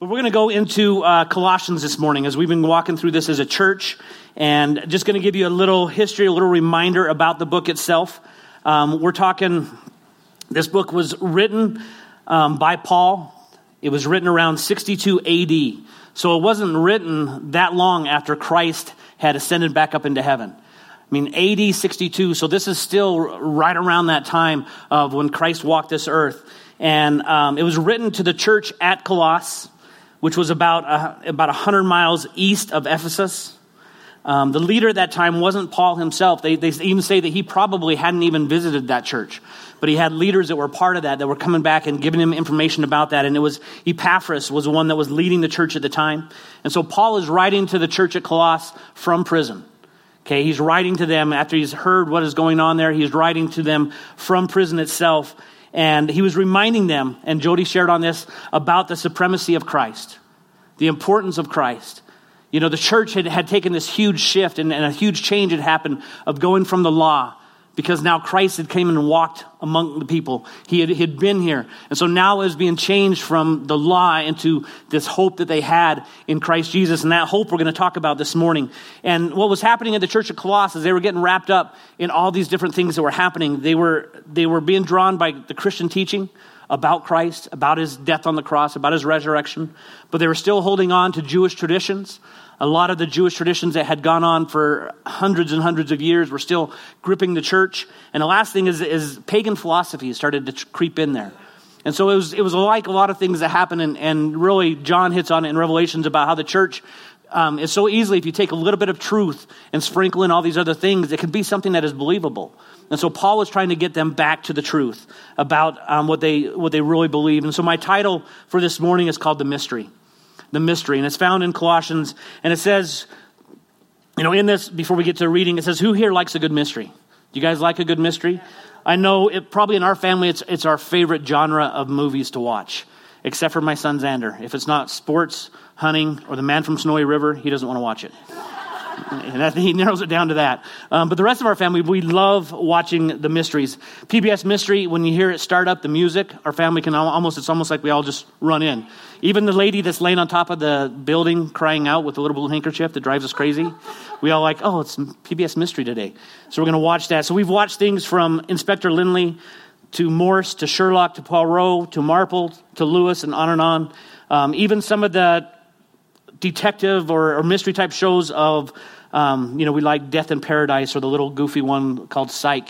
But we're going to go into uh, Colossians this morning as we've been walking through this as a church, and just going to give you a little history, a little reminder about the book itself. Um, we're talking, this book was written um, by Paul. It was written around 62 AD. So it wasn't written that long after Christ had ascended back up into heaven. I mean, AD 62. So this is still right around that time of when Christ walked this earth. And um, it was written to the church at Colossus which was about, uh, about 100 miles east of Ephesus. Um, the leader at that time wasn't Paul himself. They, they even say that he probably hadn't even visited that church. But he had leaders that were part of that, that were coming back and giving him information about that. And it was Epaphras was the one that was leading the church at the time. And so Paul is writing to the church at Colossus from prison. Okay, he's writing to them after he's heard what is going on there. He's writing to them from prison itself. And he was reminding them, and Jody shared on this, about the supremacy of Christ, the importance of Christ. You know, the church had, had taken this huge shift and, and a huge change had happened of going from the law because now Christ had came and walked among the people. He had, he had been here. And so now it was being changed from the law into this hope that they had in Christ Jesus. And that hope we're going to talk about this morning. And what was happening at the church of Colossus, they were getting wrapped up in all these different things that were happening. They were, they were being drawn by the Christian teaching about Christ, about his death on the cross, about his resurrection, but they were still holding on to Jewish traditions a lot of the Jewish traditions that had gone on for hundreds and hundreds of years were still gripping the church. And the last thing is, is pagan philosophy started to creep in there. And so it was, it was like a lot of things that happen, and, and really John hits on it in Revelations about how the church um, is so easily, if you take a little bit of truth and sprinkle in all these other things, it can be something that is believable. And so Paul was trying to get them back to the truth about um, what, they, what they really believe. And so my title for this morning is called The Mystery the mystery. And it's found in Colossians. And it says, you know, in this, before we get to reading, it says, Who here likes a good mystery? Do you guys like a good mystery? I know it, probably in our family, it's, it's our favorite genre of movies to watch, except for my son Xander. If it's not sports, hunting, or The Man from Snowy River, he doesn't want to watch it. And think he narrows it down to that. Um, but the rest of our family, we love watching the mysteries. PBS Mystery, when you hear it start up, the music, our family can almost, it's almost like we all just run in. Even the lady that's laying on top of the building crying out with a little blue handkerchief that drives us crazy, we all like, oh, it's PBS Mystery today. So we're going to watch that. So we've watched things from Inspector Lynley to Morse to Sherlock to Poirot to Marple to Lewis and on and on. Um, even some of the detective or, or mystery type shows of, um, you know, we like Death in Paradise or the little goofy one called Psych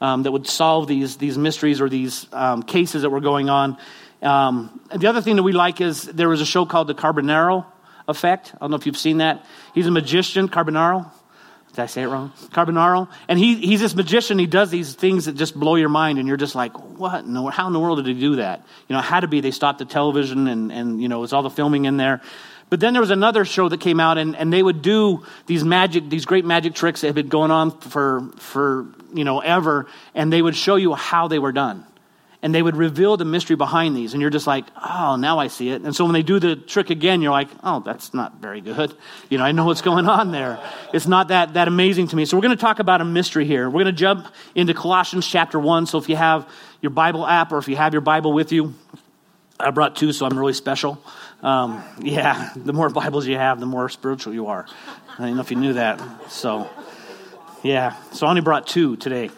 um, that would solve these, these mysteries or these um, cases that were going on. Um, the other thing that we like is there was a show called The Carbonaro Effect. I don't know if you've seen that. He's a magician, Carbonaro. Did I say it wrong? Carbonaro. And he, he's this magician. He does these things that just blow your mind, and you're just like, what? In the, how in the world did he do that? You know, had to be they stopped the television, and, and you know, it's all the filming in there. But then there was another show that came out, and, and they would do these magic, these great magic tricks that had been going on for, for, you know, ever, and they would show you how they were done. And they would reveal the mystery behind these, and you're just like, oh, now I see it. And so when they do the trick again, you're like, oh, that's not very good. You know, I know what's going on there. It's not that, that amazing to me. So we're going to talk about a mystery here. We're going to jump into Colossians chapter 1. So if you have your Bible app or if you have your Bible with you, I brought two, so I'm really special. Um, yeah, the more Bibles you have, the more spiritual you are. I don't know if you knew that. So, yeah, so I only brought two today.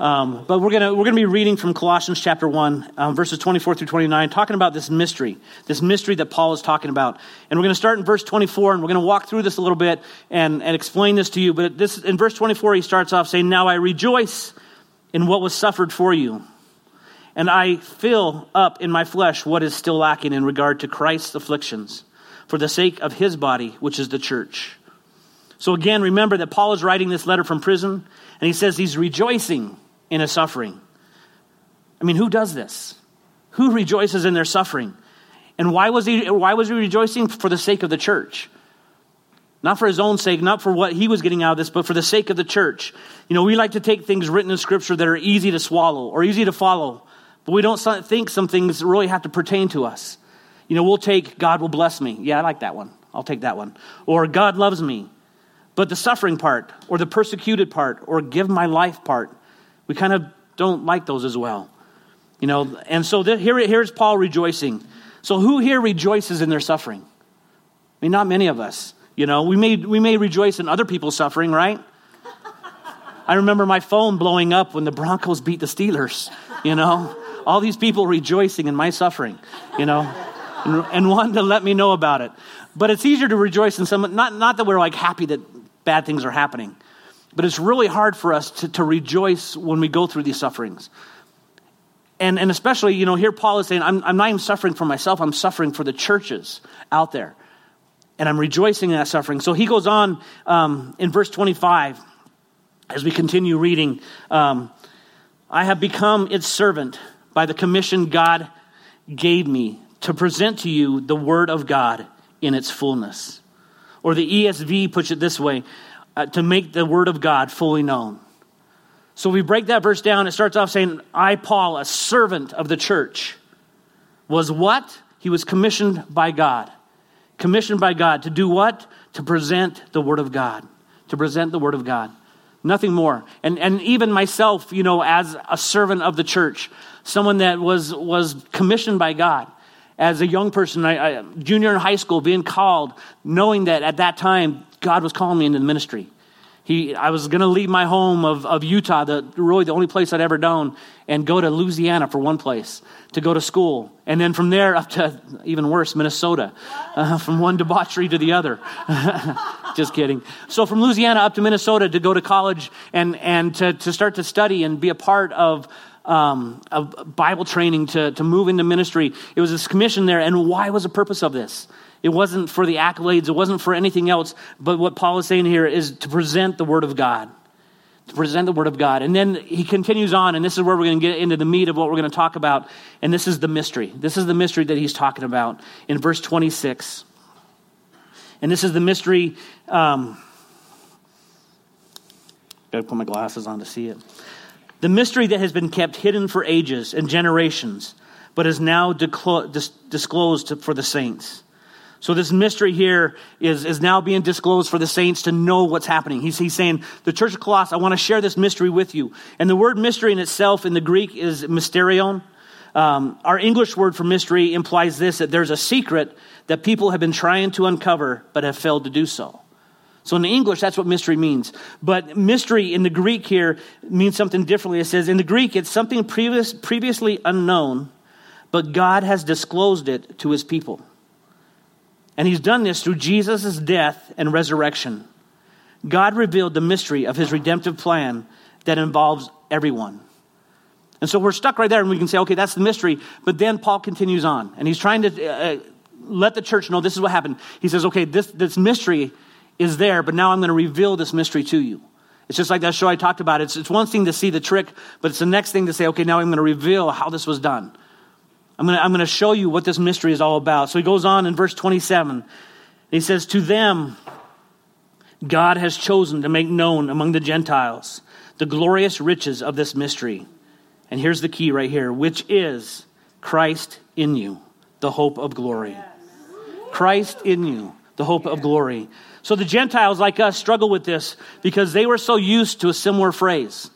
Um, but we're gonna we're gonna be reading from Colossians chapter one, um, verses 24 through 29, talking about this mystery, this mystery that Paul is talking about. And we're gonna start in verse 24, and we're gonna walk through this a little bit and, and explain this to you. But this in verse 24, he starts off saying, "Now I rejoice in what was suffered for you." And I fill up in my flesh what is still lacking in regard to Christ's afflictions for the sake of his body, which is the church. So again, remember that Paul is writing this letter from prison, and he says he's rejoicing in his suffering. I mean, who does this? Who rejoices in their suffering? And why was he, why was he rejoicing? For the sake of the church. Not for his own sake, not for what he was getting out of this, but for the sake of the church. You know, we like to take things written in Scripture that are easy to swallow or easy to follow. But we don't think some things really have to pertain to us. You know, we'll take God will bless me. Yeah, I like that one. I'll take that one. Or God loves me. But the suffering part, or the persecuted part, or give my life part, we kind of don't like those as well. You know, and so th- here, here's Paul rejoicing. So who here rejoices in their suffering? I mean, not many of us. You know, we may, we may rejoice in other people's suffering, right? I remember my phone blowing up when the Broncos beat the Steelers, you know? All these people rejoicing in my suffering, you know? And, and wanting to let me know about it. But it's easier to rejoice in some, not, not that we're like happy that bad things are happening, but it's really hard for us to, to rejoice when we go through these sufferings. And, and especially, you know, here Paul is saying, I'm, I'm not even suffering for myself, I'm suffering for the churches out there. And I'm rejoicing in that suffering. So he goes on um, in verse 25 as we continue reading. Um, I have become its servant by the commission God gave me to present to you the word of God in its fullness. Or the ESV puts it this way uh, to make the word of God fully known. So we break that verse down. It starts off saying, I, Paul, a servant of the church, was what? He was commissioned by God. Commissioned by God to do what? To present the word of God. To present the word of God. Nothing more. And, and even myself, you know, as a servant of the church, someone that was, was commissioned by God as a young person, I, I, junior in high school, being called, knowing that at that time God was calling me into the ministry. He, I was going to leave my home of, of Utah, the, really the only place I'd ever known, and go to Louisiana for one place to go to school. And then from there up to, even worse, Minnesota, uh, from one debauchery to the other. Just kidding. So from Louisiana up to Minnesota to go to college and, and to, to start to study and be a part of, um, of Bible training to, to move into ministry. It was this commission there. And why was the purpose of this? It wasn't for the accolades, it wasn't for anything else. But what Paul is saying here is to present the Word of God. To present the Word of God. And then he continues on, and this is where we're going to get into the meat of what we're going to talk about. And this is the mystery. This is the mystery that he's talking about in verse 26. And this is the mystery. Um, Gotta put my glasses on to see it. The mystery that has been kept hidden for ages and generations, but is now disclosed for the saints. So this mystery here is, is now being disclosed for the saints to know what's happening. He's, he's saying, the church of Colossus, I want to share this mystery with you. And the word mystery in itself in the Greek is mysterion. Um, our English word for mystery implies this, that there's a secret that people have been trying to uncover, but have failed to do so. So in English, that's what mystery means. But mystery in the Greek here means something differently. It says in the Greek, it's something previous, previously unknown, but God has disclosed it to his people. And he's done this through Jesus' death and resurrection. God revealed the mystery of his redemptive plan that involves everyone. And so we're stuck right there and we can say, okay, that's the mystery. But then Paul continues on and he's trying to uh, let the church know this is what happened. He says, okay, this, this mystery is there, but now I'm going to reveal this mystery to you. It's just like that show I talked about. It's, it's one thing to see the trick, but it's the next thing to say, okay, now I'm going to reveal how this was done. I'm going, to, I'm going to show you what this mystery is all about. So he goes on in verse 27. He says, To them, God has chosen to make known among the Gentiles the glorious riches of this mystery. And here's the key right here, which is Christ in you, the hope of glory. Christ in you, the hope of glory. So the Gentiles, like us, struggle with this because they were so used to a similar phrase.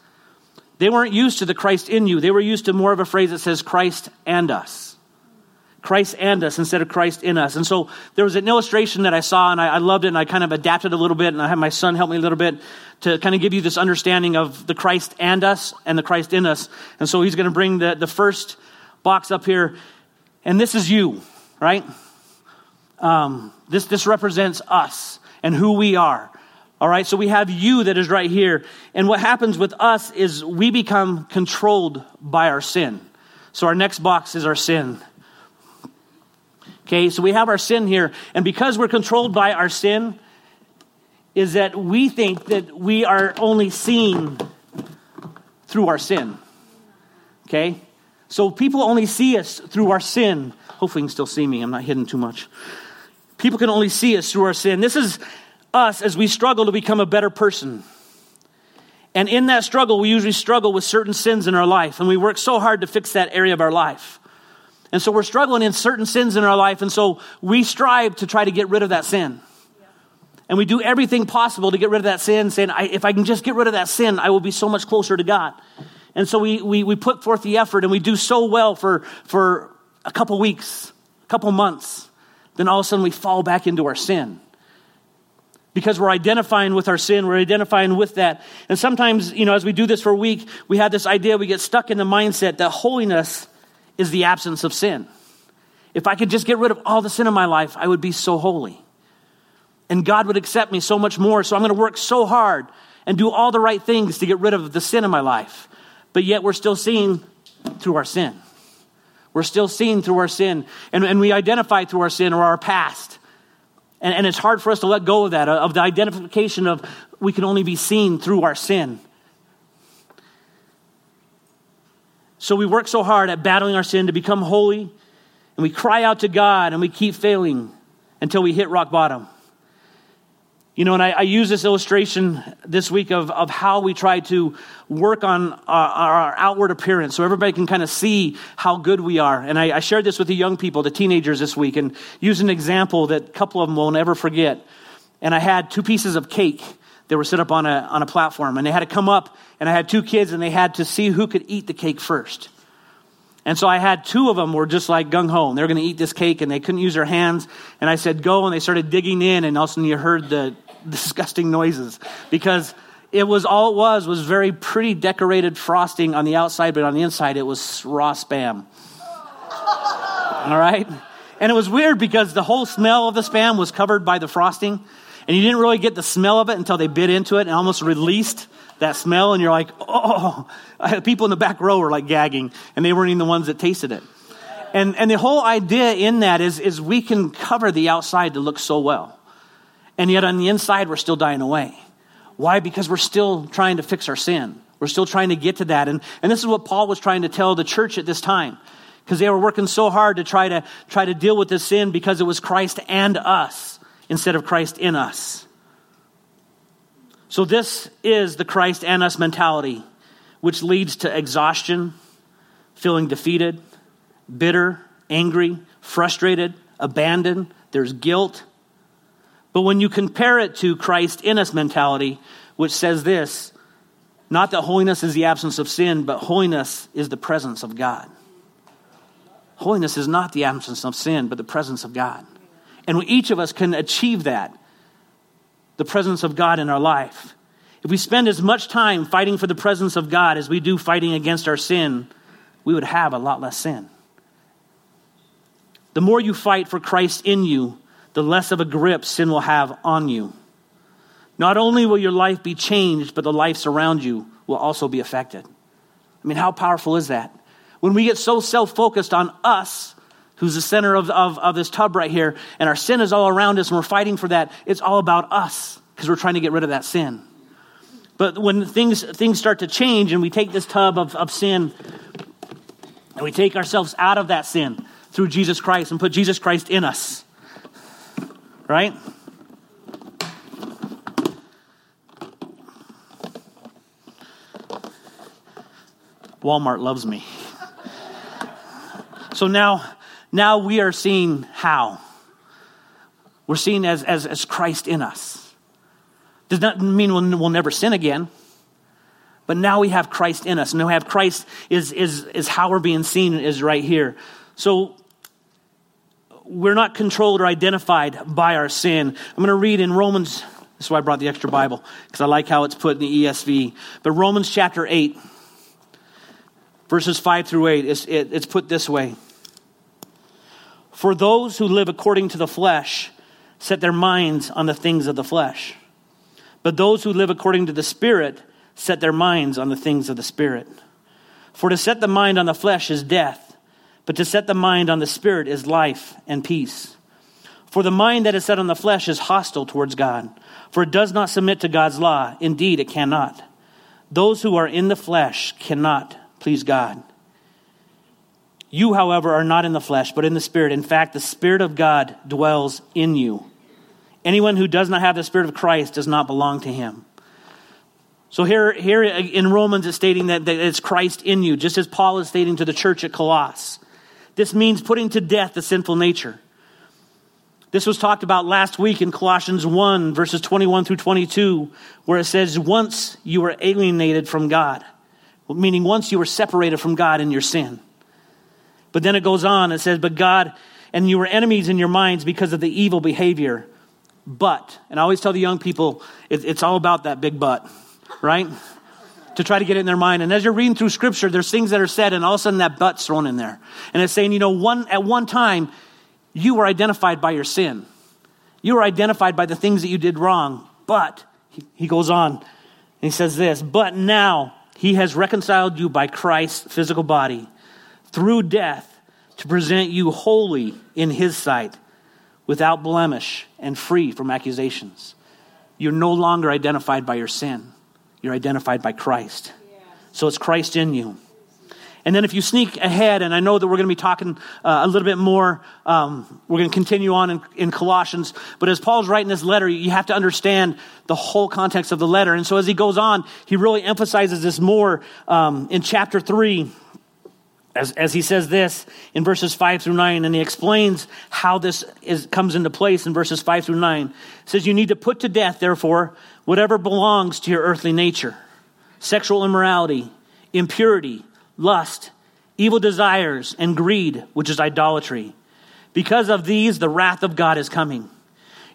They weren't used to the Christ in you. They were used to more of a phrase that says Christ and us. Christ and us instead of Christ in us. And so there was an illustration that I saw and I, I, loved it and I kind of adapted a little bit and I had my son help me a little bit to kind of give you this understanding of the Christ and us and the Christ in us. And so he's going to bring the, the first box up here. And this is you, right? Um, this, this represents us and who we are. All right, so we have you that is right here. And what happens with us is we become controlled by our sin. So our next box is our sin. Okay, so we have our sin here. And because we're controlled by our sin, is that we think that we are only seen through our sin. Okay? So people only see us through our sin. Hopefully, you can still see me. I'm not hidden too much. People can only see us through our sin. This is us as we struggle to become a better person. And in that struggle, we usually struggle with certain sins in our life, and we work so hard to fix that area of our life. And so we're struggling in certain sins in our life, and so we strive to try to get rid of that sin. And we do everything possible to get rid of that sin, saying, if I can just get rid of that sin, I will be so much closer to God. And so we, we, we put forth the effort and we do so well for, for a couple weeks, a couple months. Then all of a sudden we fall back into our sin. Because we're identifying with our sin, we're identifying with that. And sometimes, you know, as we do this for a week, we have this idea, we get stuck in the mindset that holiness is the absence of sin. If I could just get rid of all the sin in my life, I would be so holy. And God would accept me so much more. So I'm going to work so hard and do all the right things to get rid of the sin in my life. But yet we're still seeing through our sin. We're still seen through our sin. And, and we identify through our sin or our past. And, and it's hard for us to let go of that, of the identification of we can only be seen through our sin. So we work so hard at battling our sin to become holy, and we cry out to God, and we keep failing until we hit rock bottom. You know, and I, I, use this illustration this week of, of how we try to work on uh, our, our outward appearance so everybody can kind of see how good we are. And I, I, shared this with the young people, the teenagers this week, and used an example that a couple of them will never forget. And I had two pieces of cake that were set up on a, on a platform, and they had to come up, and I had two kids, and they had to see who could eat the cake first. And so I had two of them were just like gung ho. And they were going to eat this cake and they couldn't use their hands. And I said, go. And they started digging in. And all of a sudden you heard the disgusting noises because it was all it was was very pretty decorated frosting on the outside, but on the inside it was raw spam. all right? And it was weird because the whole smell of the spam was covered by the frosting. And you didn't really get the smell of it until they bit into it and almost released that smell. And you're like, oh, uh, people in the back row were like gagging, and they weren't even the ones that tasted it. And, and the whole idea in that is, is we can cover the outside to look so well. And yet on the inside, we're still dying away. Why? Because we're still trying to fix our sin. We're still trying to get to that. And, and this is what Paul was trying to tell the church at this time. Because they were working so hard to try to try to deal with this sin because it was Christ and us instead of Christ in us. So this is the Christ and us mentality, which leads to exhaustion, feeling defeated, bitter, angry, frustrated, abandoned. There's guilt, but when you compare it to Christ in us mentality, which says this not that holiness is the absence of sin, but holiness is the presence of God. Holiness is not the absence of sin, but the presence of God. And each of us can achieve that the presence of God in our life. If we spend as much time fighting for the presence of God as we do fighting against our sin, we would have a lot less sin. The more you fight for Christ in you, the less of a grip sin will have on you. Not only will your life be changed, but the lives around you will also be affected. I mean, how powerful is that? When we get so self focused on us, who's the center of, of, of, this tub right here, and our sin is all around us and we're fighting for that, it's all about us because we're trying to get rid of that sin. But when things, things start to change and we take this tub of, of sin and we take ourselves out of that sin through Jesus Christ and put Jesus Christ in us, right? Walmart loves me. So now, now we are seeing how. We're seeing as, as, as Christ in us. Does not mean we'll, we'll never sin again. But now we have Christ in us. And we have Christ is, is, is how we're being seen is right here. So we're not controlled or identified by our sin. I'm going to read in Romans, this is why I brought the extra Bible, because I like how it's put in the ESV. But Romans chapter 8, verses 5 through 8, it's, it, it's put this way For those who live according to the flesh set their minds on the things of the flesh, but those who live according to the Spirit set their minds on the things of the Spirit. For to set the mind on the flesh is death but to set the mind on the Spirit is life and peace. For the mind that is set on the flesh is hostile towards God, for it does not submit to God's law. Indeed, it cannot. Those who are in the flesh cannot please God. You, however, are not in the flesh, but in the Spirit. In fact, the Spirit of God dwells in you. Anyone who does not have the Spirit of Christ does not belong to him. So here, here in Romans, it's stating that, that it's Christ in you, just as Paul is stating to the church at Colossus. This means putting to death the sinful nature. This was talked about last week in Colossians 1, verses 21 through 22, where it says, Once you were alienated from God meaning once you were separated from God in your sin. But then it goes on, it says, But God, and you were enemies in your minds because of the evil behavior. But, and I always tell the young people, it, it's all about that big but, right? To try to get it in their mind. And as you're reading through scripture, there's things that are said, and all of a sudden that but's thrown in there. And it's saying, you know, one, at one time, you were identified by your sin. You were identified by the things that you did wrong. But, he, he goes on, and he says this, but now he has reconciled you by Christ's physical body through death to present you holy in his sight, without blemish and free from accusations. You're no longer identified by your sin, you're identified by Christ. So it's Christ in you. And then if you sneak ahead, and I know that we're going to be talking uh, a little bit more, um, we're going to continue on in, in, Colossians. But as Paul's writing this letter, you have to understand the whole context of the letter. And so as he goes on, he really emphasizes this more um, in chapter 3 as, as he says this in verses 5 through 9, and he explains how this is, comes into place in verses 5 through 9. It says, You need to put to death, therefore, whatever belongs to your earthly nature sexual immorality, impurity, lust, evil desires, and greed, which is idolatry. Because of these, the wrath of God is coming.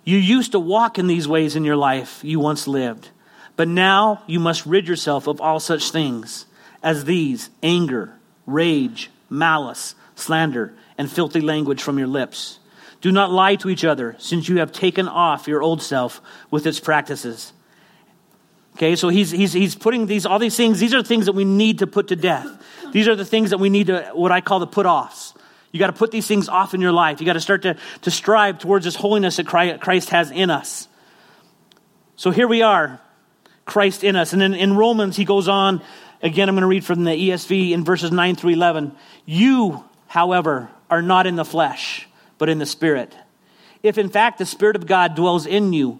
You used to walk in these ways in your life you once lived, but now you must rid yourself of all such things as these anger rage, malice, slander, and filthy language from your lips. Do not lie to each other, since you have taken off your old self with its practices. Okay, so he's, he's, he's putting these, all these things, these are things that we need to put to death. These are the things that we need to, what I call the put offs. You got to put these things off in your life. You got to start to, to strive towards this holiness that Christ has in us. So here we are, Christ in us. And then in Romans, he goes on Again, I'm going to read from the ESV in verses 9 through 11. You, however, are not in the flesh, but in the Spirit. If in fact the Spirit of God dwells in you,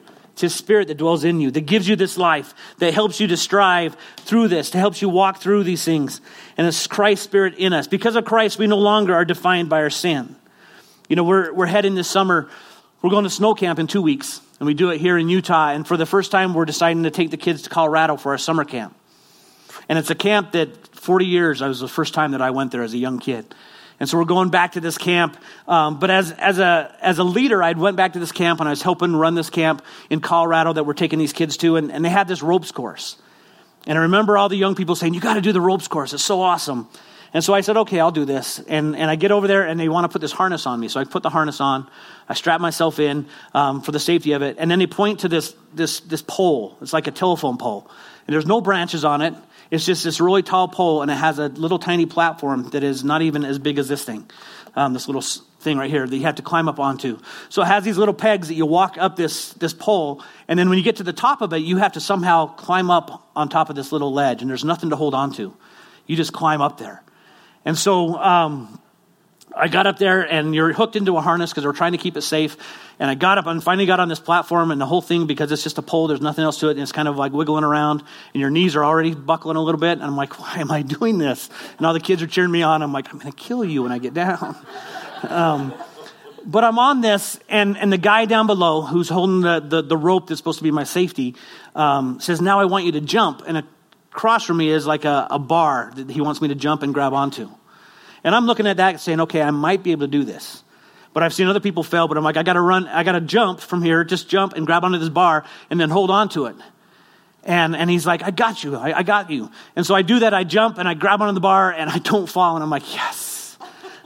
His Spirit that dwells in you, that gives you this life, that helps you to strive through this, to helps you walk through these things. And it's Christ's Spirit in us. Because of Christ, we no longer are defined by our sin. You know, we're, we're heading this summer, we're going to snow camp in two weeks, and we do it here in Utah. And for the first time, we're deciding to take the kids to Colorado for our summer camp. And it's a camp that 40 years, I was the first time that I went there as a young kid. And so we're going back to this camp. Um, but as, as, a, as a leader, I went back to this camp and I was helping run this camp in Colorado that we're taking these kids to. And, and they had this ropes course. And I remember all the young people saying, You got to do the ropes course. It's so awesome. And so I said, Okay, I'll do this. And, and I get over there and they want to put this harness on me. So I put the harness on. I strap myself in um, for the safety of it. And then they point to this, this, this pole. It's like a telephone pole. And there's no branches on it. It's just this really tall pole, and it has a little tiny platform that is not even as big as this thing, um, this little thing right here that you have to climb up onto. So it has these little pegs that you walk up this, this pole, and then when you get to the top of it, you have to somehow climb up on top of this little ledge, and there's nothing to hold on to. You just climb up there. And so um, I got up there, and you're hooked into a harness because we're trying to keep it safe. And I got up and finally got on this platform, and the whole thing, because it's just a pole, there's nothing else to it, and it's kind of like wiggling around, and your knees are already buckling a little bit. And I'm like, why am I doing this? And all the kids are cheering me on. I'm like, I'm going to kill you when I get down. um, but I'm on this, and, and the guy down below who's holding the, the, the rope that's supposed to be my safety um, says, Now I want you to jump. And across from me is like a, a bar that he wants me to jump and grab onto. And I'm looking at that saying, okay, I might be able to do this. But I've seen other people fail, but I'm like, I got to run, I got to jump from here, just jump and grab onto this bar and then hold on to it. And, and he's like, I got you, I, I got you. And so I do that, I jump and I grab onto the bar and I don't fall. And I'm like, yes,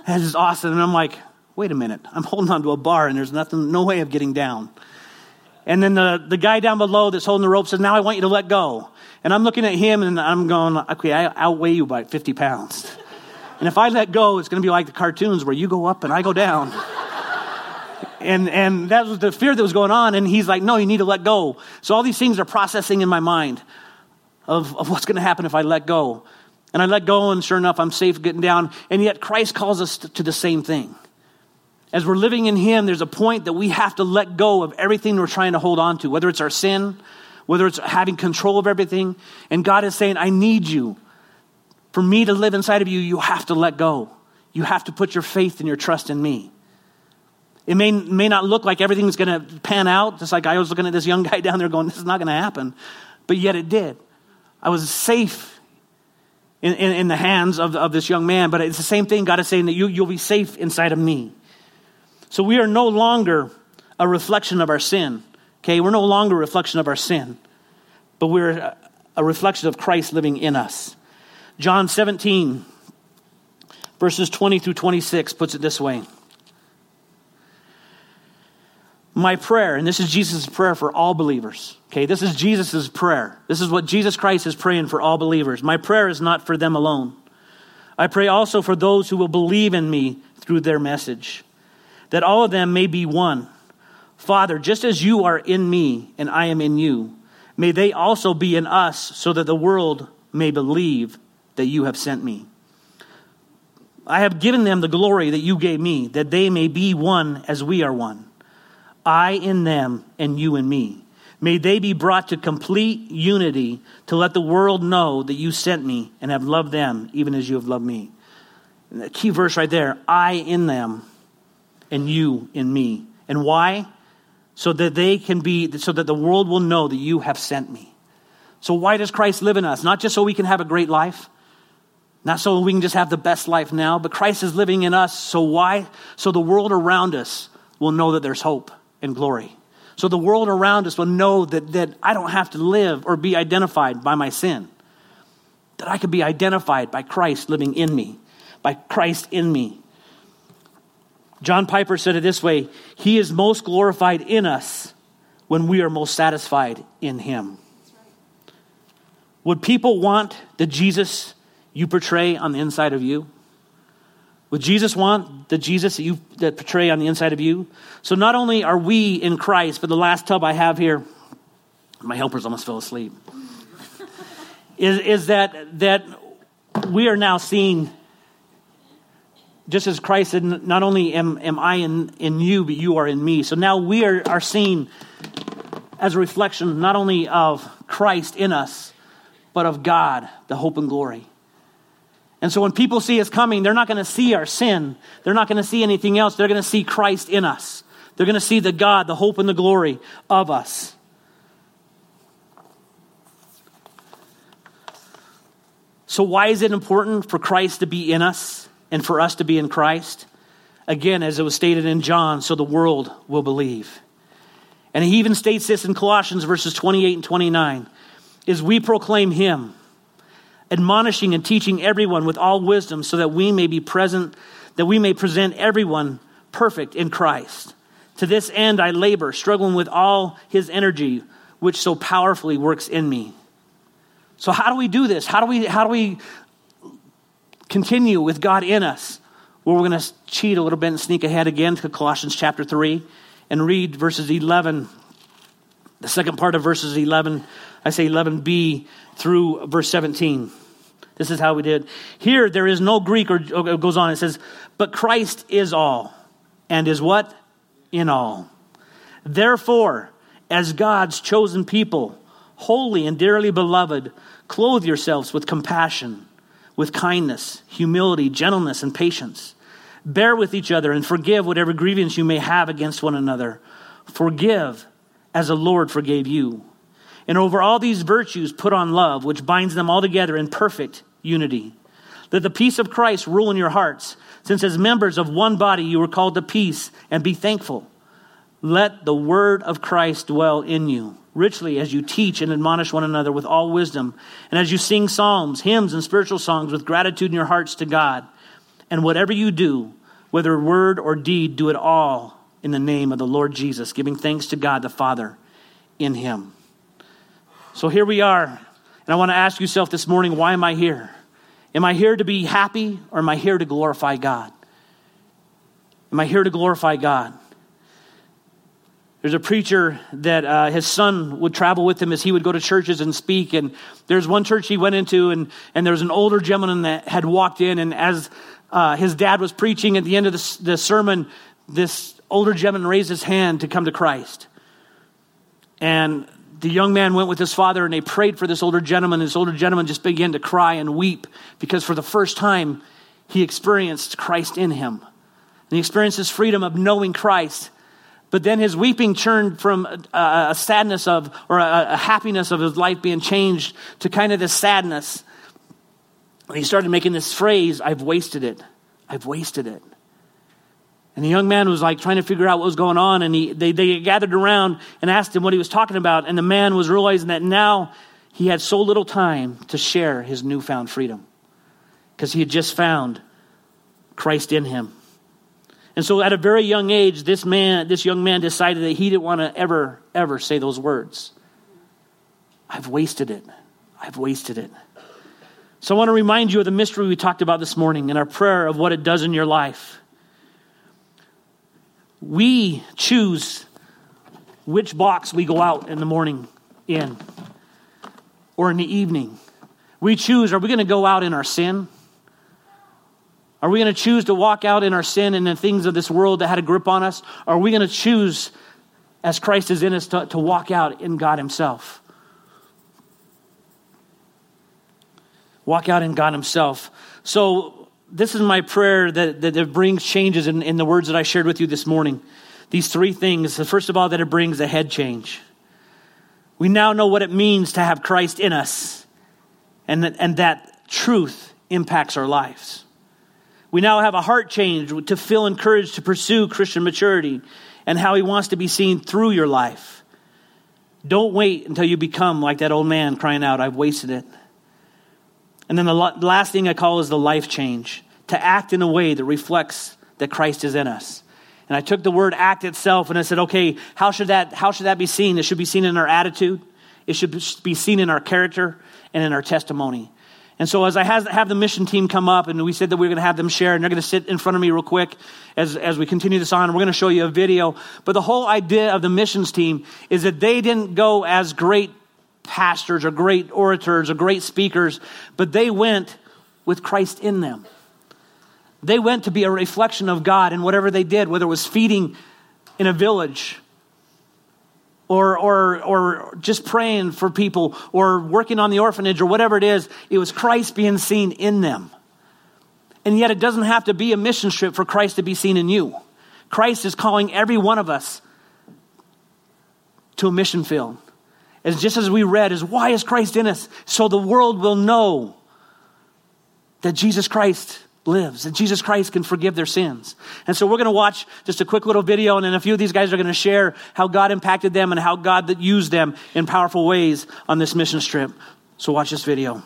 that is awesome. And I'm like, wait a minute, I'm holding onto a bar and there's nothing, no way of getting down. And then the, the guy down below that's holding the rope says, now I want you to let go. And I'm looking at him and I'm going, okay, I outweigh you by 50 pounds. And if I let go, it's going to be like the cartoons where you go up and I go down. and, and that was the fear that was going on. And he's like, no, you need to let go. So all these things are processing in my mind of, of what's going to happen if I let go. And I let go, and sure enough, I'm safe getting down. And yet Christ calls us to, the same thing. as we're living in Him, there's a point that we have to let go of everything we're trying to hold on to, whether it's our sin, whether it's having control of everything. And God is saying, I need you. For me to live inside of you, you have to let go. You have to put your faith and your trust in me. It may, may not look like everything's going to pan out, just like I was looking at this young guy down there going, This is not going to happen. But yet it did. I was safe in, in, in, the hands of, of this young man, but it's the same thing God is saying that you, you'll be safe inside of me. So we are no longer a reflection of our sin. Okay, we're no longer a reflection of our sin, but we're a reflection of Christ living in us. John 17, verses 20 through 26 puts it this way My prayer, and this is Jesus' prayer for all believers. Okay, this is Jesus' prayer. This is what Jesus Christ is praying for all believers. My prayer is not for them alone. I pray also for those who will believe in me through their message, that all of them may be one Father, just as you are in me and I am in you, may they also be in us, so that the world may believe that you have sent me. I have given them the glory that you gave me, that they may be one as we are one. I in them and you in me. May they be brought to complete unity to let the world know that you sent me and have loved them even as you have loved me. And the key verse right there I in them and you in me. And why? so that they can be, so that the world will know that you have sent me. So, why does Christ live in us? Not just so we can have a great life, not so we can just have the best life now, but Christ is living in us. So, why? So the world around us will know that there's hope and glory. So, the world around us will know that, that I don't have to live or be identified by my sin, that I can be identified by Christ living in me, by Christ in me. John Piper said it this way He is most glorified in us when we are most satisfied in Him. Would people want the Jesus you portray on the inside of you? Would Jesus want the Jesus that you that portray on the inside of you? So not only are we in Christ, but the last tub I have here, my helpers almost fell asleep, is, is that, that we are now seeing just as Christ said, not only am, am I in, in you, but you are in me. So now we are, are seen as a reflection not only of Christ in us, but of God, the hope and glory. And so when people see us coming, they're not going to see our sin. They're not going to see anything else. They're going to see Christ in us. They're going to see the God, the hope and the glory of us. So, why is it important for Christ to be in us? and for us to be in Christ? Again, as it was stated in John, so the world will believe. And he even states this in Colossians verses 28 and 29 is we proclaim him, admonishing and teaching everyone with all wisdom so that we may be present, that we may present everyone perfect in Christ. To this end I labor, struggling with all his energy, which so powerfully works in me. So how do we do this? How do we how do we continue with God in us. Well, we're going to cheat a little bit and sneak ahead again to Colossians chapter 3 and read verses 11, the second part of verses 11, I say 11b through verse 17. This is how we did. Here, there is no Greek, or it goes on, it says, but Christ is all, and is what? In all. Therefore, as God's chosen people, holy and dearly beloved, clothe yourselves with compassion with kindness, humility, gentleness, and patience. Bear with each other and forgive whatever grievance you may have against one another. Forgive as the Lord forgave you. And over all these virtues, put on love, which binds them all together in perfect unity. Let the peace of Christ rule in your hearts, since as members of one body you were called to peace, and be thankful. Let the word of Christ dwell in you richly as you teach and admonish one another with all wisdom, and as you sing psalms, hymns, and spiritual songs with gratitude in your hearts to God. And whatever you do, whether word or deed, do it all in the name of the Lord Jesus, giving thanks to God the Father in Him. So here we are, and I want to ask yourself this morning why am I here? Am I here to be happy or am I here to glorify God? Am I here to glorify God? There's a preacher that uh, his son would travel with him as he would go to churches and speak. And there's one church he went into, and, and there was an older gentleman that had walked in. And as uh, his dad was preaching at the end of the, the sermon, this older gentleman raised his hand to come to Christ. And the young man went with his father and they prayed for this older gentleman. This older gentleman just began to cry and weep because for the first time he experienced Christ in him. And he experienced his freedom of knowing Christ. But then his weeping turned from a, a sadness of, or a, a happiness of his life being changed to kind of this sadness. And he started making this phrase, I've wasted it. I've wasted it. And the young man was like trying to figure out what was going on. And he, they, they gathered around and asked him what he was talking about. And the man was realizing that now he had so little time to share his newfound freedom because he had just found Christ in him. And so at a very young age, this man, this young man decided that he didn't want to ever, ever say those words. I've wasted it. I've wasted it. So I want to remind you of the mystery we talked about this morning in our prayer of what it does in your life. We choose which box we go out in the morning in or in the evening. We choose are we going to go out in our sin? Are we going to choose to walk out in our sin and the things of this world that had a grip on us? Are we going to choose, as Christ is in us, to, to walk out in God Himself? Walk out in God Himself. So, this is my prayer that, that it brings changes in, in the words that I shared with you this morning. These three things. First of all, that it brings a head change. We now know what it means to have Christ in us, and that, and that truth impacts our lives. We now have a heart change to feel encouraged to pursue Christian maturity and how He wants to be seen through your life. Don't wait until you become like that old man crying out, I've wasted it. And then the last thing I call is the life change to act in a way that reflects that Christ is in us. And I took the word act itself and I said, okay, how should that, how should that be seen? It should be seen in our attitude, it should be seen in our character and in our testimony. And so, as I have the mission team come up, and we said that we are going to have them share, and they're going to sit in front of me real quick as, as we continue this on. We're going to show you a video. But the whole idea of the missions team is that they didn't go as great pastors or great orators or great speakers, but they went with Christ in them. They went to be a reflection of God in whatever they did, whether it was feeding in a village or, or, or just praying for people or working on the orphanage or whatever it is. It was Christ being seen in them. And yet, it doesn't have to be a mission trip for Christ to be seen in you. Christ is calling every one of us to a mission field. As just as we read, is why is Christ in us? So the world will know that Jesus Christ lives, that Jesus Christ can forgive their sins. And so we're going to watch just a quick little video, and then a few of these guys are going to share how God impacted them and how God used them in powerful ways on this mission trip. So watch this video.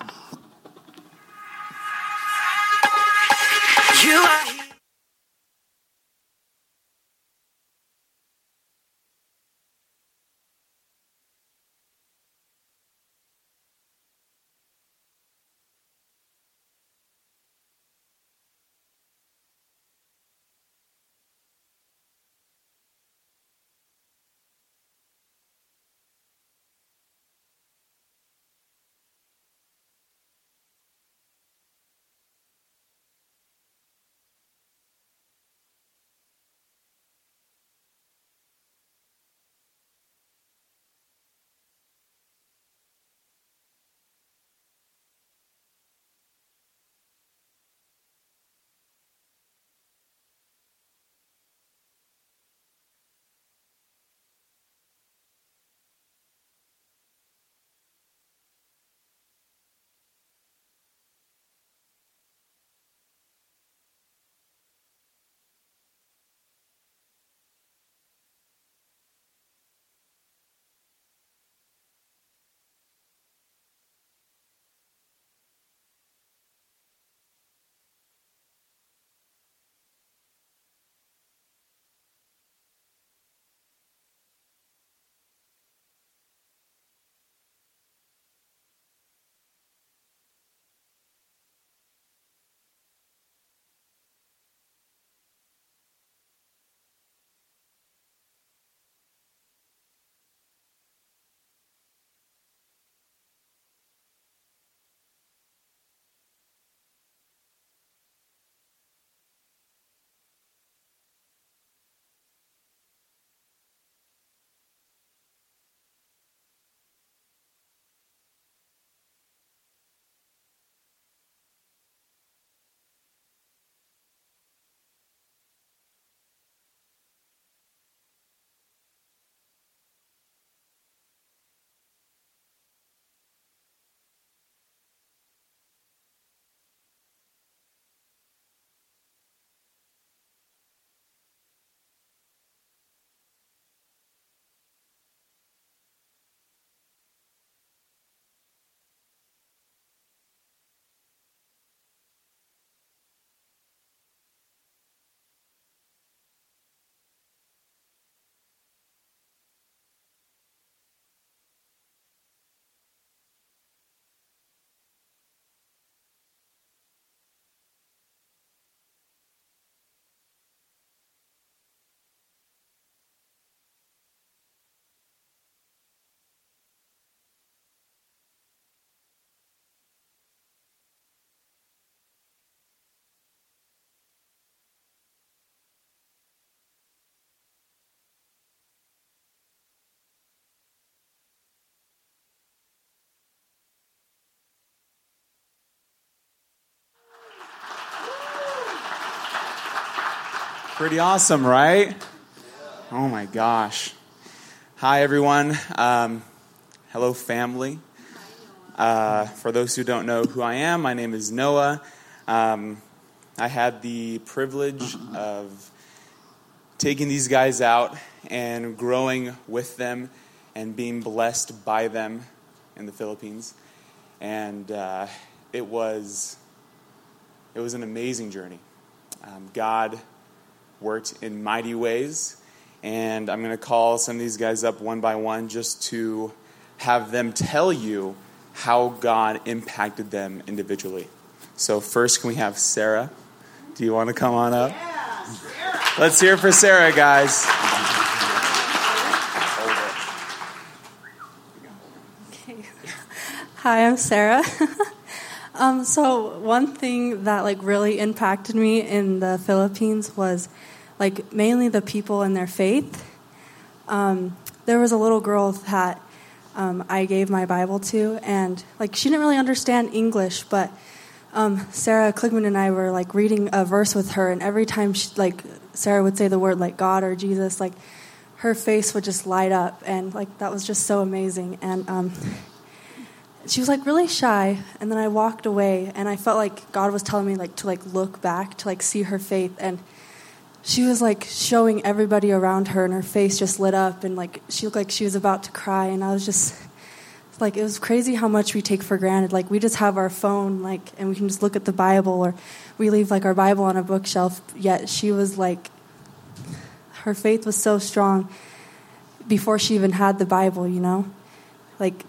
Pretty awesome, right? Oh my gosh. Hi, everyone. Um, hello, family. Uh, for those who don't know who I am, my name is Noah. Um, I had the privilege of taking these guys out and growing with them and being blessed by them in the Philippines. And uh, it was it was an amazing journey. Um, God worked in mighty ways, and I'm going to call some of these guys up one by one just to have them tell you how God impacted them individually. So, first, can we have Sarah? Do you want to come on up? Yeah, Let's hear for Sarah, guys. Okay. Hi, I'm Sarah. um, so one thing that like really impacted me in the Philippines was like mainly the people and their faith. Um, there was a little girl that um, I gave my Bible to, and like she didn't really understand English, but um, Sarah Kligman and I were like reading a verse with her, and every time she like Sarah would say the word like God or Jesus, like her face would just light up, and like that was just so amazing. And um, she was like really shy, and then I walked away, and I felt like God was telling me like to like look back to like see her faith, and she was like showing everybody around her, and her face just lit up, and like she looked like she was about to cry, and I was just like it was crazy how much we take for granted. Like we just have our phone like and we can just look at the bible or we leave like our bible on a bookshelf yet she was like her faith was so strong before she even had the bible you know? Like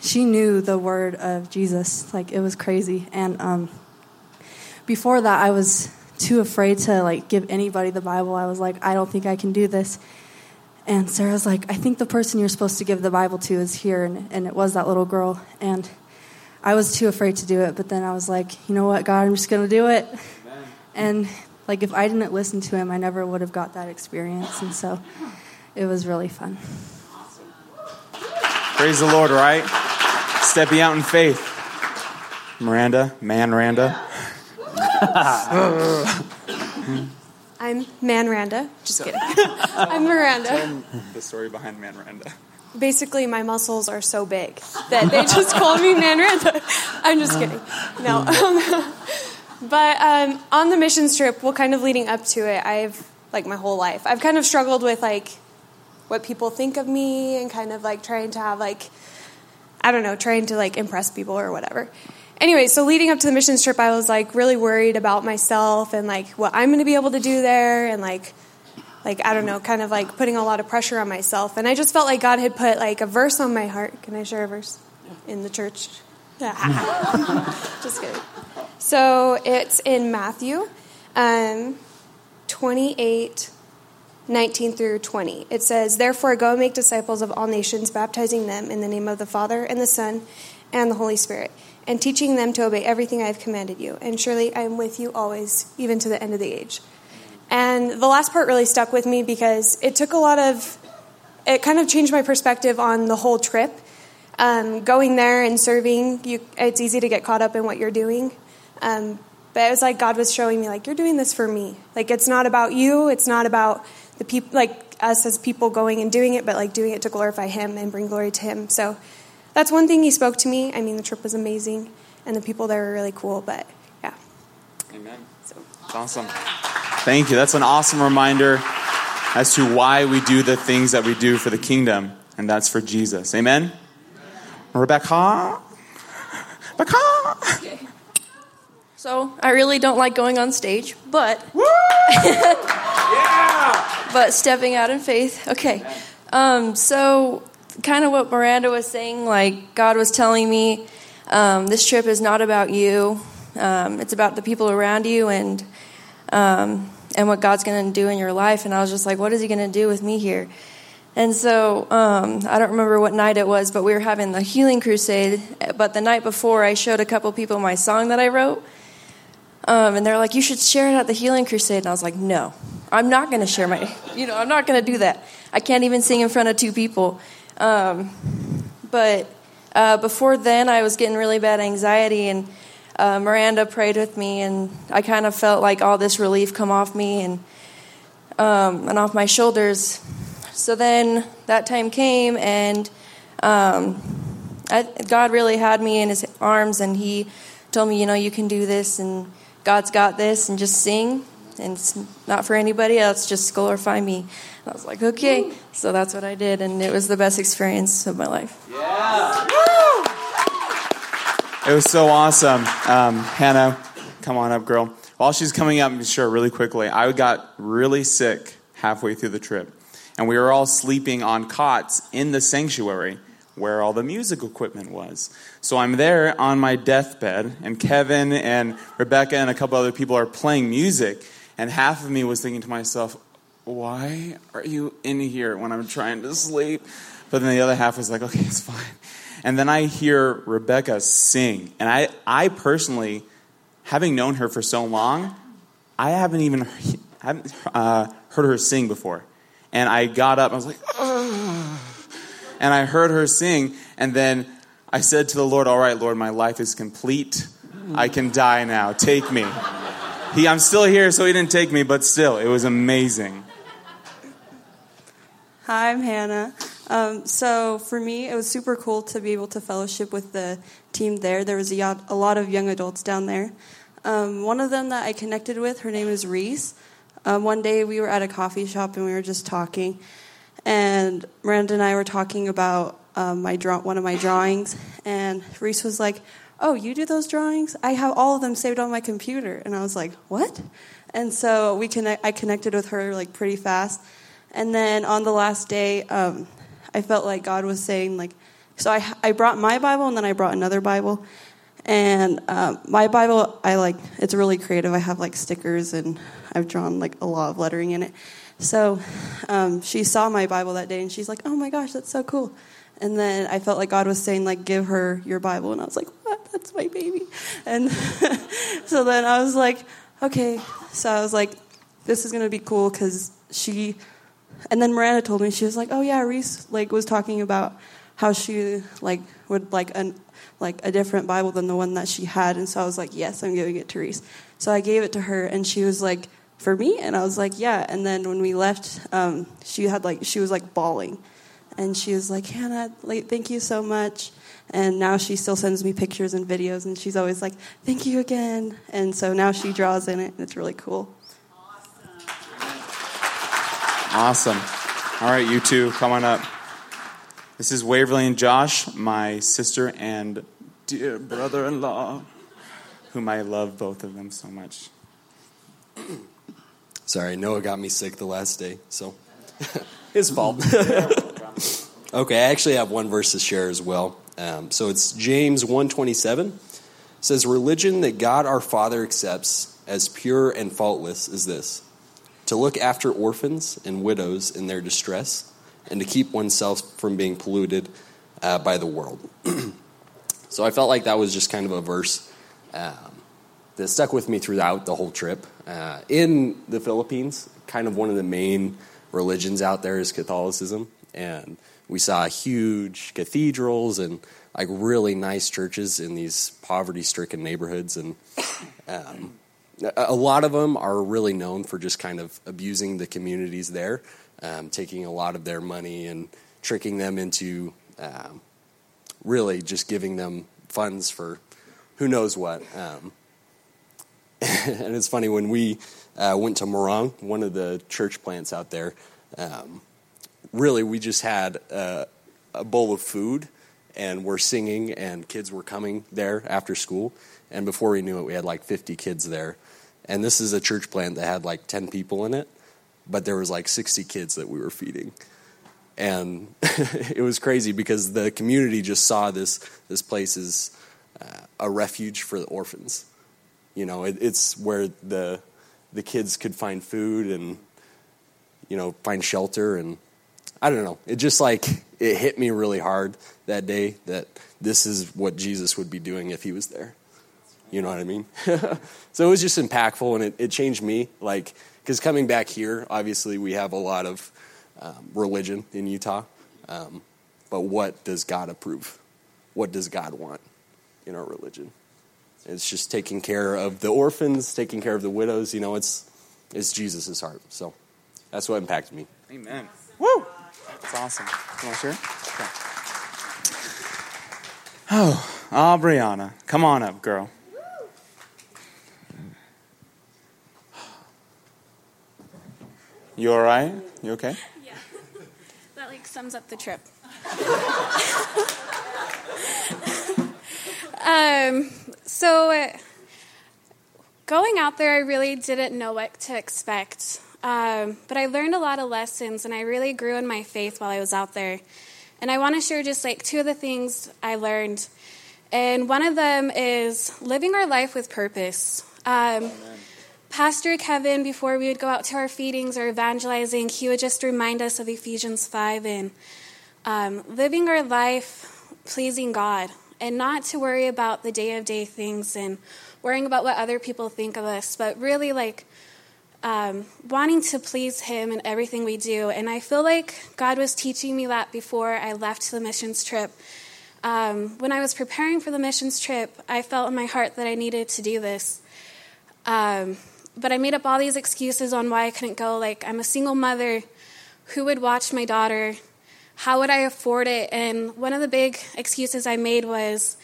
she knew the word of jesus like it was crazy and um, before that i was too afraid to like give anybody the bible i was like i don't think i can do this and Sarah's like, I think the person you're supposed to give the Bible to is here. And, and it was that little girl. And I was too afraid to do it. But then I was like, you know what, God, I'm just going to do it. Amen. And like, if I didn't listen to him, I never would have got that experience. And so it was really fun. Praise the Lord, right? Stepping out in faith. Miranda, man, Miranda. I'm Man Randa. Just kidding. I'm Miranda. Tell the story behind Man Randa. Basically, my muscles are so big that they just call me Man Randa. I'm just kidding. No. But um, on the missions trip, well, kind of leading up to it, I've, like my whole life, I've kind of struggled with, like, what people think of me and kind of, like, trying to have, like, I don't know, trying to, like, impress people or whatever anyway, so leading up to the missions trip, I was like really worried about myself and like what I'm going to be able to do there, and like, like I don't know, kind of like putting a lot of pressure on myself. And I just felt like God had put like a verse on my heart. Can I share a verse in the church? Yeah. Just kidding. So it's in Matthew, um, 28. 19 through 20. It says, Therefore, go and make disciples of all nations, baptizing them in the name of the Father, and the Son, and the Holy Spirit and teaching them to obey everything I have commanded you. And surely I am with you always, even to the end of the age. And the last part really stuck with me because it took a lot of, it kind of changed my perspective on the whole trip. Um, going there and serving, you, it's easy to get caught up in what you're doing. Um, but it was like God was showing me, like, you're doing this for me. Like, it's not about you. It's not about the people, like us as people going and doing it, but like doing it to glorify Him and bring glory to Him. So that's one thing he spoke to me. I mean, the trip was amazing, and the people there were really cool. But yeah. Amen. So. That's awesome. Thank you. That's an awesome reminder as to why we do the things that we do for the kingdom, and that's for Jesus. Amen. Amen. Rebecca. Rebecca. So I really don't like going on stage, but yeah. But stepping out in faith. Okay. Um, so kind of what Miranda was saying, like God was telling me, um, this trip is not about you. Um, it's about the people around you and um, and what God's going to do in your life. And I was just like, what is He going to do with me here? And so um, I don't remember what night it was, but we were having the healing crusade. But the night before, I showed a couple people my song that I wrote. Um, and they're like, you should share it at the healing crusade. And I was like, no, I'm not going to share my, you know, I'm not going to do that. I can't even sing in front of two people. Um, but uh, before then, I was getting really bad anxiety, and uh, Miranda prayed with me, and I kind of felt like all this relief come off me. And um, and off my shoulders. So then that time came, and um, I, God really had me in His arms, and He told me, you know, you can do this, and God's got this, and just sing. And it's not for anybody else, just glorify me. And I was like, okay. So that's what I did, and it was the best experience of my life. Yeah. It was so awesome. Um, Hannah, come on up, girl. While she's coming up, I'm sure, really quickly, I got really sick halfway through the trip. And we were all sleeping on cots in the sanctuary where all the music equipment was. So I'm there on my deathbed, and Kevin and Rebecca and a couple other people are playing music. And half of me was thinking to myself, why are you in here when I'm trying to sleep? But then the other half was like, okay, it's fine. And then I hear Rebecca sing. And I, I personally, having known her for so long, I haven't even haven't, uh, heard her sing before. And I got up, I was like, Ugh. And I heard her sing. And then I said to the Lord, All right, Lord, my life is complete. I can die now. Take me. He, I'm still here, so he didn't take me, but still, it was amazing. Hi, I'm Hannah. Um, so for me, it was super cool to be able to fellowship with the team there. There was a, a lot of young adults down there. Um, one of them that I connected with, her name is Reese. Um, one day we were at a coffee shop and we were just talking, and Miranda and I were talking about um, my draw- one of my drawings, and Reese was like, oh, you do those drawings? I have all of them saved on my computer. And I was like, what? And so we connect, I connected with her like pretty fast. And then on the last day, um, I felt like God was saying like, so I, I brought my Bible and then I brought another Bible. And um, my Bible, I like, it's really creative. I have like stickers and I've drawn like a lot of lettering in it. So um, she saw my Bible that day and she's like, oh my gosh, that's so cool. And then I felt like God was saying, like, give her your Bible. And I was like, what? That's my baby. And so then I was like, okay. So I was like, this is going to be cool because she, and then Miranda told me, she was like, oh yeah, Reese, like, was talking about how she, like, would like an, like a different Bible than the one that she had. And so I was like, yes, I'm giving it to Reese. So I gave it to her and she was like, for me? And I was like, yeah. And then when we left, um, she had like, she was like bawling and she was like, Hannah, like, thank you so much. And now she still sends me pictures and videos, and she's always like, thank you again. And so now she draws in it, and it's really cool. Awesome. Awesome. All right, you two, come on up. This is Waverly and Josh, my sister and dear brother in law, whom I love both of them so much. Sorry, Noah got me sick the last day, so his fault. okay, I actually have one verse to share as well. Um, so it's James 127. It says, Religion that God our Father accepts as pure and faultless is this to look after orphans and widows in their distress, and to keep oneself from being polluted uh, by the world. so I felt like that was just kind of a verse um, that stuck with me throughout the whole trip. Uh, in the Philippines, kind of one of the main religions out there is Catholicism, and we saw huge cathedrals and like really nice churches in these poverty-stricken neighborhoods, and um, a lot of them are really known for just kind of abusing the communities there, um, taking a lot of their money and tricking them into um, really just giving them funds for who knows what. Um, and it's funny when we uh, went to Morong, one of the church plants out there. Um, really, we just had a, a bowl of food, and we're singing, and kids were coming there after school. And before we knew it, we had like 50 kids there. And this is a church plant that had like 10 people in it, but there was like 60 kids that we were feeding. And it was crazy because the community just saw this this place as uh, a refuge for the orphans. You know, it, it's where the the kids could find food and you know find shelter and I don't know. It just like it hit me really hard that day that this is what Jesus would be doing if he was there. You know what I mean? so it was just impactful and it, it changed me. Like, because coming back here, obviously we have a lot of um, religion in Utah. Um, but what does God approve? What does God want in our religion? It's just taking care of the orphans, taking care of the widows. You know, it's it's Jesus' heart. So that's what impacted me. Amen. Woo! That's awesome. You want to share? Okay. Oh, ah, Brianna, come on up, girl. You all right? You okay? Yeah. That like sums up the trip. um, so going out there, I really didn't know what to expect. Um, but I learned a lot of lessons and I really grew in my faith while I was out there. And I want to share just like two of the things I learned. And one of them is living our life with purpose. Um, Pastor Kevin, before we would go out to our feedings or evangelizing, he would just remind us of Ephesians 5 and um, living our life pleasing God and not to worry about the day of day things and worrying about what other people think of us, but really like um, wanting to please Him in everything we do. And I feel like God was teaching me that before I left the missions trip. Um, when I was preparing for the missions trip, I felt in my heart that I needed to do this. Um, but I made up all these excuses on why I couldn't go. Like, I'm a single mother. Who would watch my daughter? How would I afford it? And one of the big excuses I made was,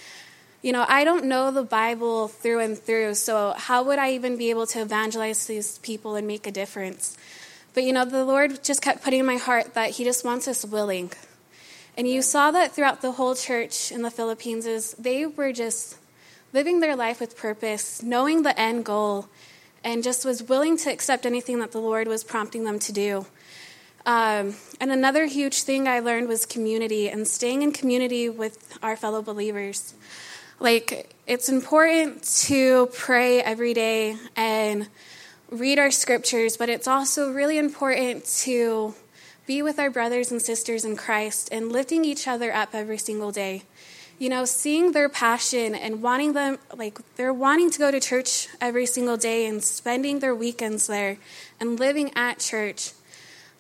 you know, I don't know the Bible through and through, so how would I even be able to evangelize these people and make a difference? But, you know, the Lord just kept putting in my heart that He just wants us willing. And you saw that throughout the whole church in the Philippines is they were just living their life with purpose, knowing the end goal, and just was willing to accept anything that the Lord was prompting them to do. Um, and another huge thing I learned was community and staying in community with our fellow believers. Like, it's important to pray every day and read our scriptures, but it's also really important to be with our brothers and sisters in Christ and lifting each other up every single day. You know, seeing their passion and wanting them, like, they're wanting to go to church every single day and spending their weekends there and living at church.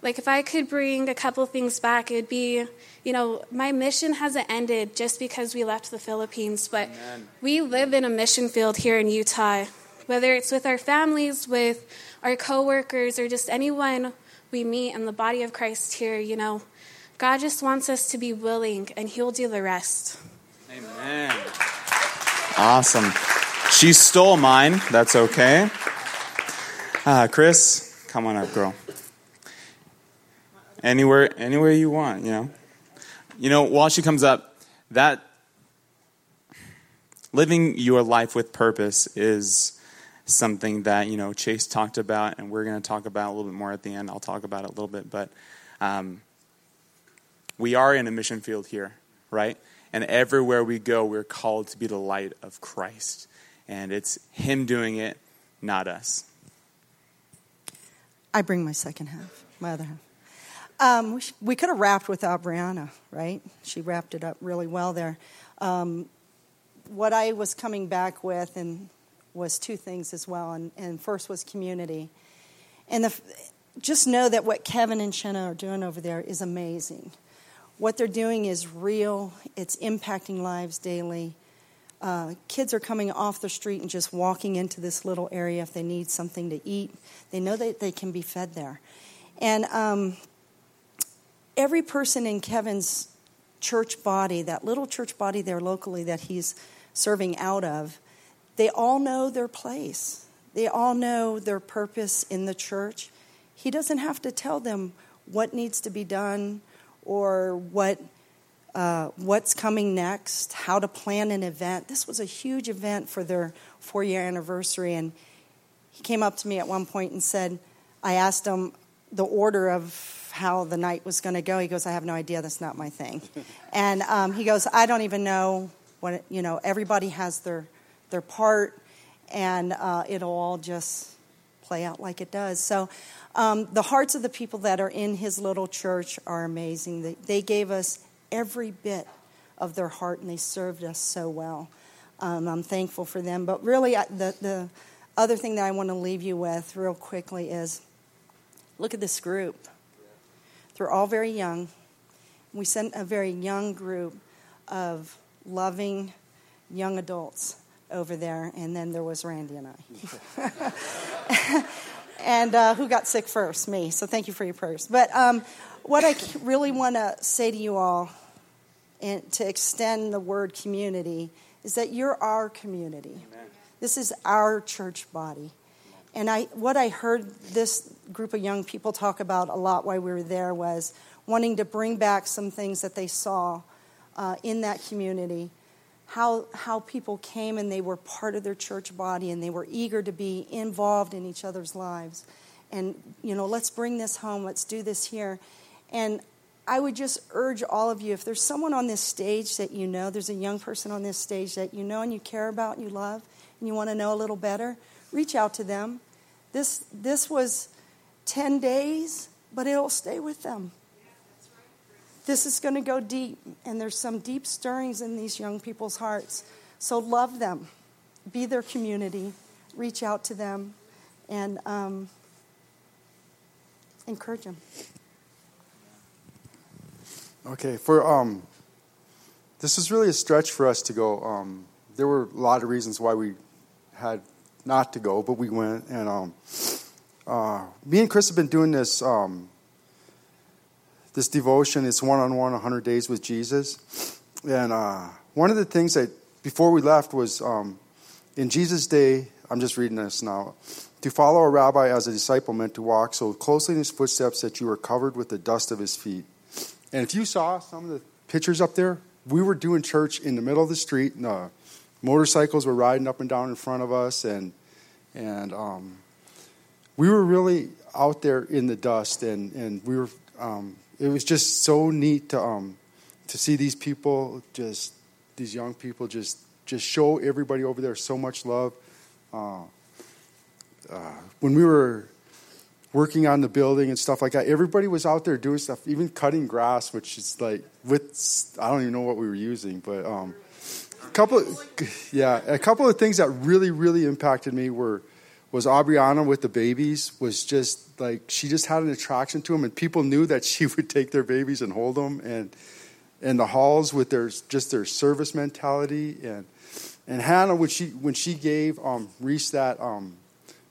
Like, if I could bring a couple things back, it would be, you know, my mission hasn't ended just because we left the Philippines, but Amen. we live in a mission field here in Utah. Whether it's with our families, with our coworkers, or just anyone we meet in the body of Christ here, you know, God just wants us to be willing, and He'll do the rest. Amen. Awesome. She stole mine. That's okay. Uh, Chris, come on up, girl. Anywhere, anywhere you want. You know. You know. While she comes up, that living your life with purpose is something that you know Chase talked about, and we're going to talk about a little bit more at the end. I'll talk about it a little bit, but um, we are in a mission field here, right? And everywhere we go, we're called to be the light of Christ. And it's Him doing it, not us. I bring my second half, my other half. Um, we, could have wrapped with Brianna, right? She wrapped it up really well there. Um, what I was coming back with and was two things as well, and, and first was community. And the, just know that what Kevin and Shenna are doing over there is amazing what they're doing is real, it's impacting lives daily. Uh, kids are coming off the street and just walking into this little area if they need something to eat. They know that they can be fed there. And um, every person in Kevin's church body, that little church body there locally that he's serving out of, they all know their place. They all know their purpose in the church. He doesn't have to tell them what needs to be done or what uh, what's coming next, how to plan an event. This was a huge event for their four year anniversary. And he came up to me at one point and said, I asked him the order of how the night was going to go. He goes, I have no idea. That's not my thing. and um, he goes, I don't even know what, you know, everybody has their, their part, and uh, it'll all just play out like it does. So um, the hearts of the people that are in his little church are amazing. They, they, gave us every bit of their heart and they served us so well. Um, I'm thankful for them. But really, I, the, the other thing that I want to leave you with real quickly is look at this group. They're all very young. We sent a very young group of loving young adults over there, and then there was Randy and I. and uh, who got sick first? Me. So thank you for your prayers. But um, what I really want to say to you all, and to extend the word community, is that you're our community. Amen. This is our church body. And I, what I heard this group of young people talk about a lot while we were there was wanting to bring back some things that they saw uh, in that community. How, how people came and they were part of their church body and they were eager to be involved in each other's lives. And, you know, let's bring this home, let's do this here. And I would just urge all of you if there's someone on this stage that you know, there's a young person on this stage that you know and you care about and you love, and you want to know a little better, reach out to them. This, this was 10 days, but it'll stay with them. This is going to go deep, and there's some deep stirrings in these young people's hearts. So love them, be their community, reach out to them, and um, encourage them. Okay, for um, this is really a stretch for us to go. Um, there were a lot of reasons why we had not to go, but we went. And um, uh, me and Chris have been doing this um, this devotion. It's one on one, 100 days with Jesus. And uh, one of the things that before we left was um, in Jesus' day. I'm just reading this now. To follow a rabbi as a disciple meant to walk so closely in his footsteps that you were covered with the dust of his feet. And if you saw some of the pictures up there, we were doing church in the middle of the street, and uh, motorcycles were riding up and down in front of us, and and um, we were really out there in the dust, and and we were. Um, it was just so neat to um, to see these people, just these young people, just just show everybody over there so much love. Uh, uh, when we were working on the building and stuff like that. Everybody was out there doing stuff, even cutting grass, which is like with I don't even know what we were using, but um, couple, yeah, a couple of things that really really impacted me were was Aubriana with the babies was just like she just had an attraction to them, and people knew that she would take their babies and hold them, and and the halls with their just their service mentality, and and Hannah when she when she gave um, Reese that um,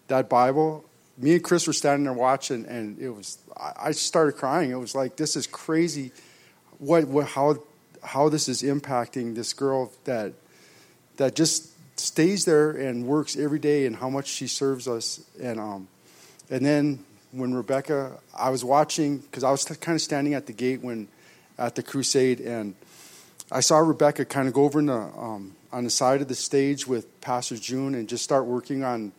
that Bible, me and Chris were standing there watching, and it was I started crying. It was like this is crazy, what, what how how this is impacting this girl that that just stays there and works every day, and how much she serves us, and um, and then when Rebecca, I was watching because I was kind of standing at the gate when at the crusade, and I saw Rebecca kind of go over the, um, on the side of the stage with Pastor June and just start working on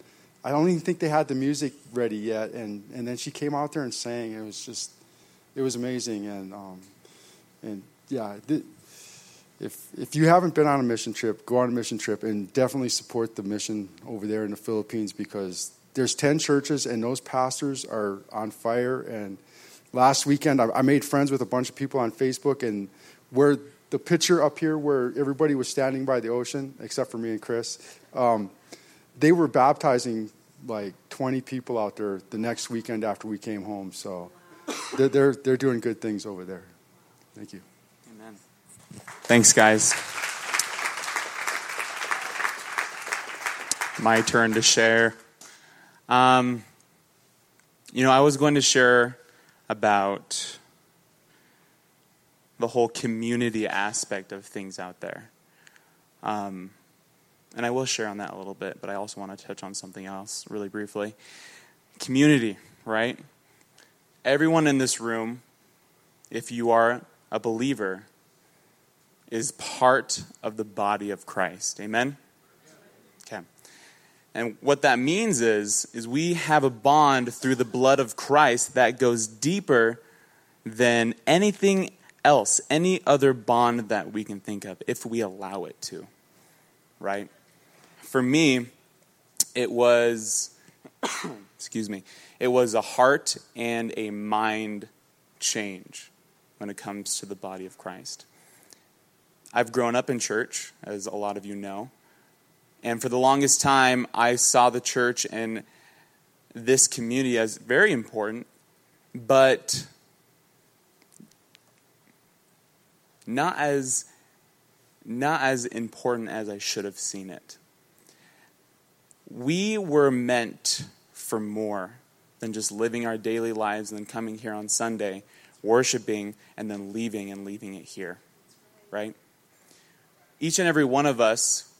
I don't even think they had the music ready yet, and, and then she came out there and sang. It was just, it was amazing, and um, and yeah, if if you haven't been on a mission trip, go on a mission trip and definitely support the mission over there in the Philippines because there's ten churches and those pastors are on fire. And last weekend, I, I made friends with a bunch of people on Facebook, and where the picture up here where everybody was standing by the ocean except for me and Chris. Um, they were baptizing like 20 people out there the next weekend after we came home. So they're, they're, they're doing good things over there. Thank you. Thanks, guys. My turn to share. Um, you know, I was going to share about the whole community aspect of things out there. Um, and I will share on that a little bit, but I also want to touch on something else really briefly. Community, right? Everyone in this room, if you are a believer, is part of the body of Christ. Amen? Okay. And what that means is, is we have a bond through the blood of Christ that goes deeper than anything else, any other bond that we can think of, if we allow it to. Right? for me, it was, excuse me, it was a heart and a mind change when it comes to the body of Christ. I've grown up in church, as a lot of you know, and for the longest time, I saw the church and this community as very important, but not as not as important as I should have seen it we were meant for more than just living our daily lives and then coming here on Sunday, worshiping, and then leaving and leaving it here. Right? Each and every one of us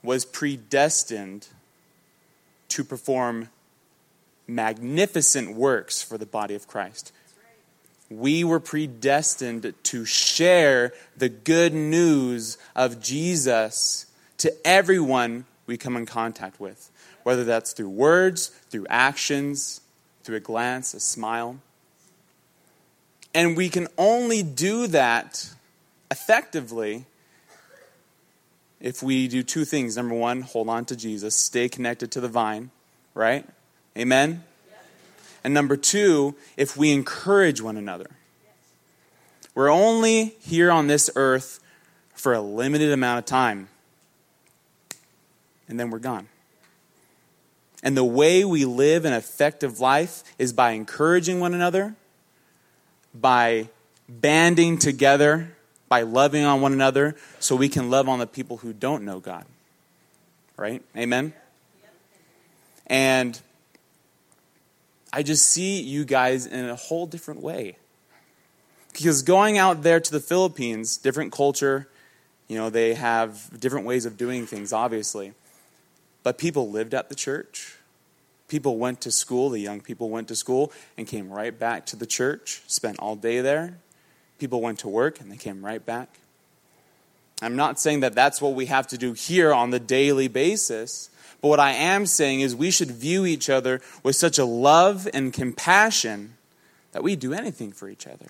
was predestined to perform magnificent works for the body of Christ. We were predestined to share the good news of Jesus to everyone we come in contact with, whether that's through words, through actions, through a glance, a smile. And we can only do that effectively if we do two things. Number one, hold on to Jesus, stay connected to the vine, right? Amen? And number two, if we encourage one another. We're only here on this earth for a limited amount of time, and then we're gone. And the way we live an effective life is by encouraging one another, by banding together, by loving on one another, so we can love on the people who don't know God. Right? Amen? And I just see you guys in a whole different way. Because going out there to the Philippines, different culture, you know, they have different ways of doing things, obviously. But people lived at the church. People went to school, the young people went to school and came right back to the church, spent all day there. People went to work and they came right back. I'm not saying that that's what we have to do here on the daily basis, but what I am saying is we should view each other with such a love and compassion that we do anything for each other.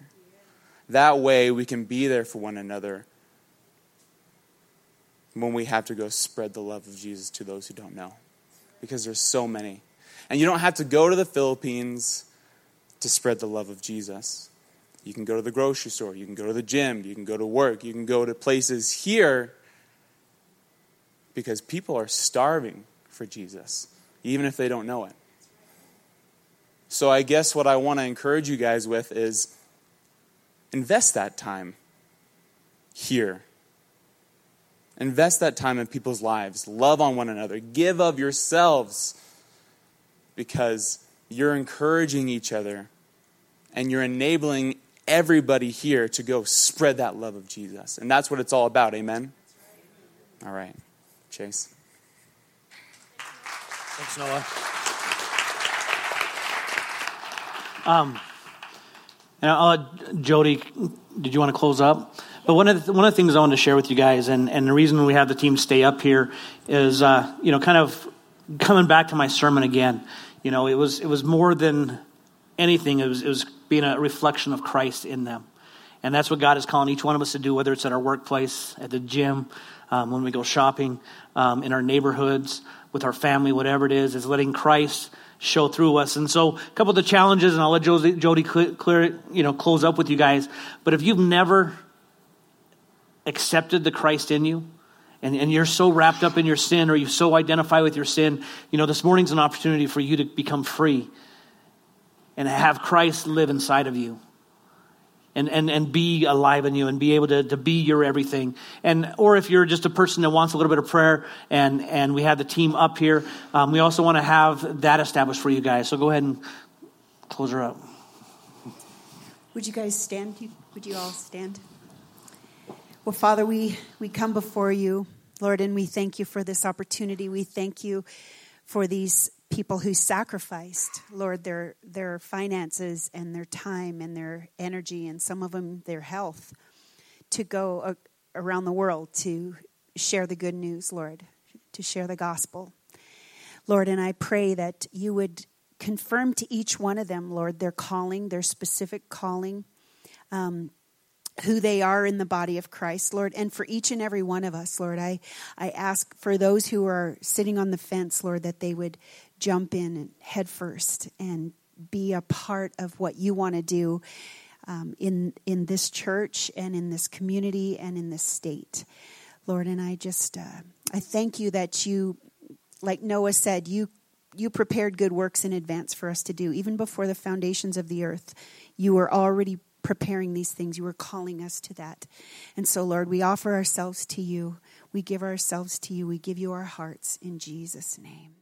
That way we can be there for one another when we have to go spread the love of Jesus to those who don't know. Because there's so many. And you don't have to go to the Philippines to spread the love of Jesus. You can go to the grocery store, you can go to the gym, you can go to work, you can go to places here because people are starving for Jesus, even if they don't know it. So, I guess what I want to encourage you guys with is invest that time here Invest that time in people's lives. Love on one another. Give of yourselves because you're encouraging each other and you're enabling everybody here to go spread that love of Jesus. And that's what it's all about. Amen? All right. Chase. Thanks, Noah. Um, and I'll, Jody, did you want to close up? But one of the, one of the things I want to share with you guys, and, and the reason we have the team stay up here is, uh, you know, kind of coming back to my sermon again. You know, it was it was more than anything. It was it was being a reflection of Christ in them, and that's what God is calling each one of us to do, whether it's at our workplace, at the gym, um, when we go shopping, um, in our neighborhoods, with our family, whatever it is, is letting Christ show through us. And so, a couple of the challenges, and I'll let Jody, Jody clear, you know, close up with you guys. But if you've never accepted the Christ in you, and, and you're so wrapped up in your sin or you so identify with your sin, you know, this morning's an opportunity for you to become free and have Christ live inside of you. And, and, and be alive in you and be able to, to be your everything. And, or if you're just a person that wants a little bit of prayer and, and we have the team up here, um, we also want to have that established for you guys. So go ahead and close her up. Would you guys stand? Would you all stand? Well, Father, we, we come before you, Lord, and we thank you for this opportunity. We thank you for these people who sacrificed, Lord, their, their finances and their time and their energy, and some of them their health, to go uh, around the world to share the good news, Lord, to share the gospel. Lord, and I pray that you would confirm to each one of them, Lord, their calling, their specific calling. Um, who they are in the body of Christ, Lord, and for each and every one of us, Lord. I, I ask for those who are sitting on the fence, Lord, that they would jump in head first and be a part of what you want to do um, in in this church and in this community and in this state, Lord. And I just uh, I thank you that you, like Noah said, you you prepared good works in advance for us to do, even before the foundations of the earth. You were already preparing these things. You were calling us to that. And so, Lord, we offer ourselves to you. We give ourselves to you. We give you our hearts in Jesus' name.